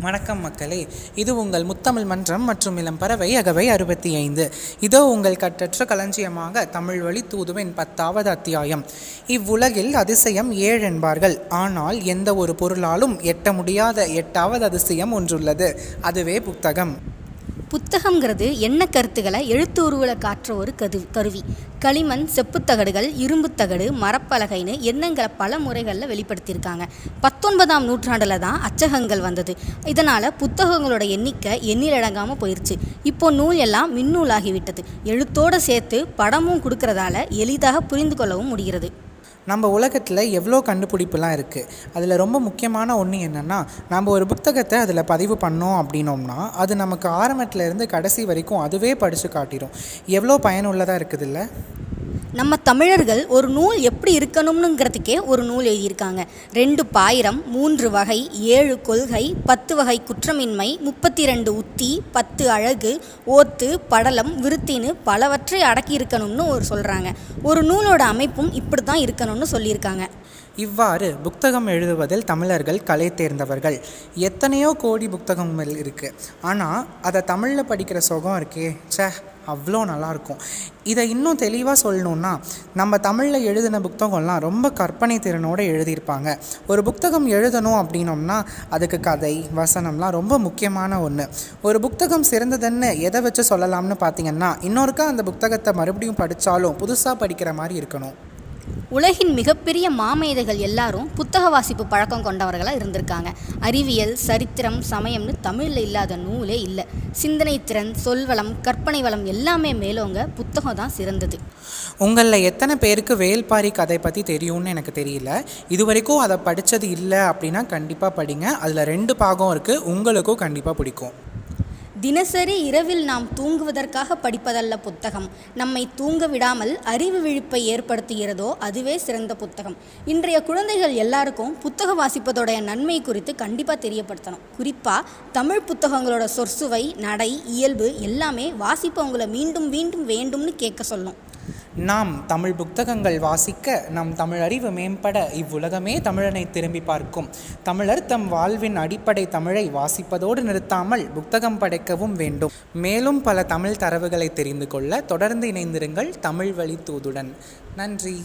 வணக்கம் மக்களே. இது உங்கள் முத்தமிழ் மன்றம் மற்றும் இளம் பறவை அகவை அறுபத்தி ஐந்து. இதோ உங்கள் கற்றற்ற களஞ்சியமாக தமிழ் வழி தூதுவின் பத்தாவது அத்தியாயம். இவ்வுலகில் அதிசயம் ஏழு என்பார்கள் ஆனால் எந்த ஒரு பொருளாலும் எட்ட முடியாத எட்டாவது அதிசயம் ஒன்றுள்ளது. அதுவே புத்தகம். புத்தகங்கிறது எண்ண கருத்துக்களை எழுத்து காற்ற காட்டுற ஒரு கது கருவி. களிமண் செப்புத்தகடுகள் இரும்புத்தகடு மரப்பலகைன்னு எண்ணங்களை பல முறைகளில் வெளிப்படுத்தியிருக்காங்க. பத்தொன்பதாம் நூற்றாண்டில் தான் அச்சகங்கள் வந்தது. இதனால் புத்தகங்களோட எண்ணிக்கை எண்ணிலடங்காமல் போயிடுச்சு இப்போ நூல் எல்லாம் மின்னூலாகிவிட்டது எழுத்தோடு சேர்த்து படமும் கொடுக்கறதால எளிதாக புரிந்து கொள்ளவும் முடிகிறது. நம்ம உலகத்தில் எவ்வளோ கண்டுபிடிப்புலாம் இருக்குது அதில் ரொம்ப முக்கியமான ஒன்று என்னென்னா நம்ம ஒரு புத்தகத்தை அதில் பதிவு பண்ணோம் அப்படின்னோம்னா அது நமக்கு ஆரம்பத்துலேருந்து கடைசி வரைக்கும் அதுவே படித்து காட்டிடும் எவ்வளோ பயனுள்ளதாக இருக்குதுல்ல? நம்ம தமிழர்கள் ஒரு நூல் எப்படி இருக்கணும்னுங்கிறதுக்கே ஒரு நூல் எழுதியிருக்காங்க. ரெண்டு பாயிரம் மூன்று வகை ஏழு கொள்கை பத்து வகை குற்றமின்மை முப்பத்தி ரெண்டு உத்தி பத்து அழகு ஓத்து படலம் விருத்தின்னு பலவற்றை அடக்கி இருக்கணும்னு ஒரு சொல்கிறாங்க ஒரு நூலோட அமைப்பும் இப்படி தான் இருக்கணும்னு சொல்லியிருக்காங்க. இவ்வாறு புத்தகம் எழுதுவதில் தமிழர்கள் கலை தேர்ந்தவர்கள். எத்தனையோ கோடி புத்தகங்கள் இருக்குது ஆனால் அதை தமிழில் படிக்கிற சுகம் இருக்கே. சே அவ்வளோ நல்லாயிருக்கும். இதை இன்னும் தெளிவாக சொல்லணுன்னா நம்ம தமிழில் எழுதின புத்தகம்லாம் ரொம்ப கற்பனை திறனோடு எழுதியிருப்பாங்க. ஒரு புத்தகம் எழுதணும் அப்படின்னோம்னா அதுக்கு கதை வசனம்லாம் ரொம்ப முக்கியமான ஒன்று ஒரு புத்தகம் சிறந்ததுன்னு எதை வச்சு சொல்லலாம்னு பார்த்தீங்கன்னா இன்னொருக்கா அந்த புத்தகத்தை மறுபடியும் படித்தாலும் புதுசாக படிக்கிற மாதிரி இருக்கணும். உலகின் மிகப்பெரிய மாமேதைகள் எல்லாரும் புத்தக வாசிப்பு பழக்கம் கொண்டவர்களாக இருந்திருக்காங்க. அறிவியல் சரித்திரம் சமயம்னு தமிழில் இல்லாத நூலே இல்லை. சிந்தனை திறன் சொல்வளம் கற்பனை வளம் எல்லாமே மேலோங்க புத்தகம் தான் சிறந்தது. உங்களில் எத்தனை பேருக்கு வேல்பாரி கதை பற்றி தெரியும்னு எனக்கு தெரியல. இது வரைக்கும் அதை படித்தது இல்லை அப்படின்னா கண்டிப்பாக படிங்க. அதில் ரெண்டு பாகம் இருக்குது உங்களுக்கும் கண்டிப்பாக பிடிக்கும். தினசரி இரவில் நாம் தூங்குவதற்காக படிப்பதல்ல புத்தகம். நம்மை தூங்க விடாமல் அறிவு விழிப்பை ஏற்படுத்துகிறதோ அதுவே சிறந்த புத்தகம். இன்றைய குழந்தைகள் எல்லாருக்கும் புத்தகம் வாசிப்பதோடைய நன்மை குறித்து கண்டிப்பாக தெரியப்படுத்தணும். குறிப்பாக தமிழ் புத்தகங்களோட சொற்சுவை நடை இயல்பு எல்லாமே வாசிப்பவங்களை மீண்டும் மீண்டும் வேண்டும்னு கேட்க சொல்லும். நாம் தமிழ் புத்தகங்கள் வாசிக்க நம் தமிழ் அறிவு மேம்பட இவ்வுலகமே தமிழனை திரும்பி பார்க்கும். தமிழர் தம் வாழ்வின் அடிப்படை தமிழை வாசிப்பதோடு நிறுத்தாமல் புத்தகம் படைக்கவும் வேண்டும். மேலும் பல தமிழ் தரவுகளை தெரிந்து கொள்ள தொடர்ந்து இணைந்திருங்கள் தமிழ் வழி தூதுடன். நன்றி.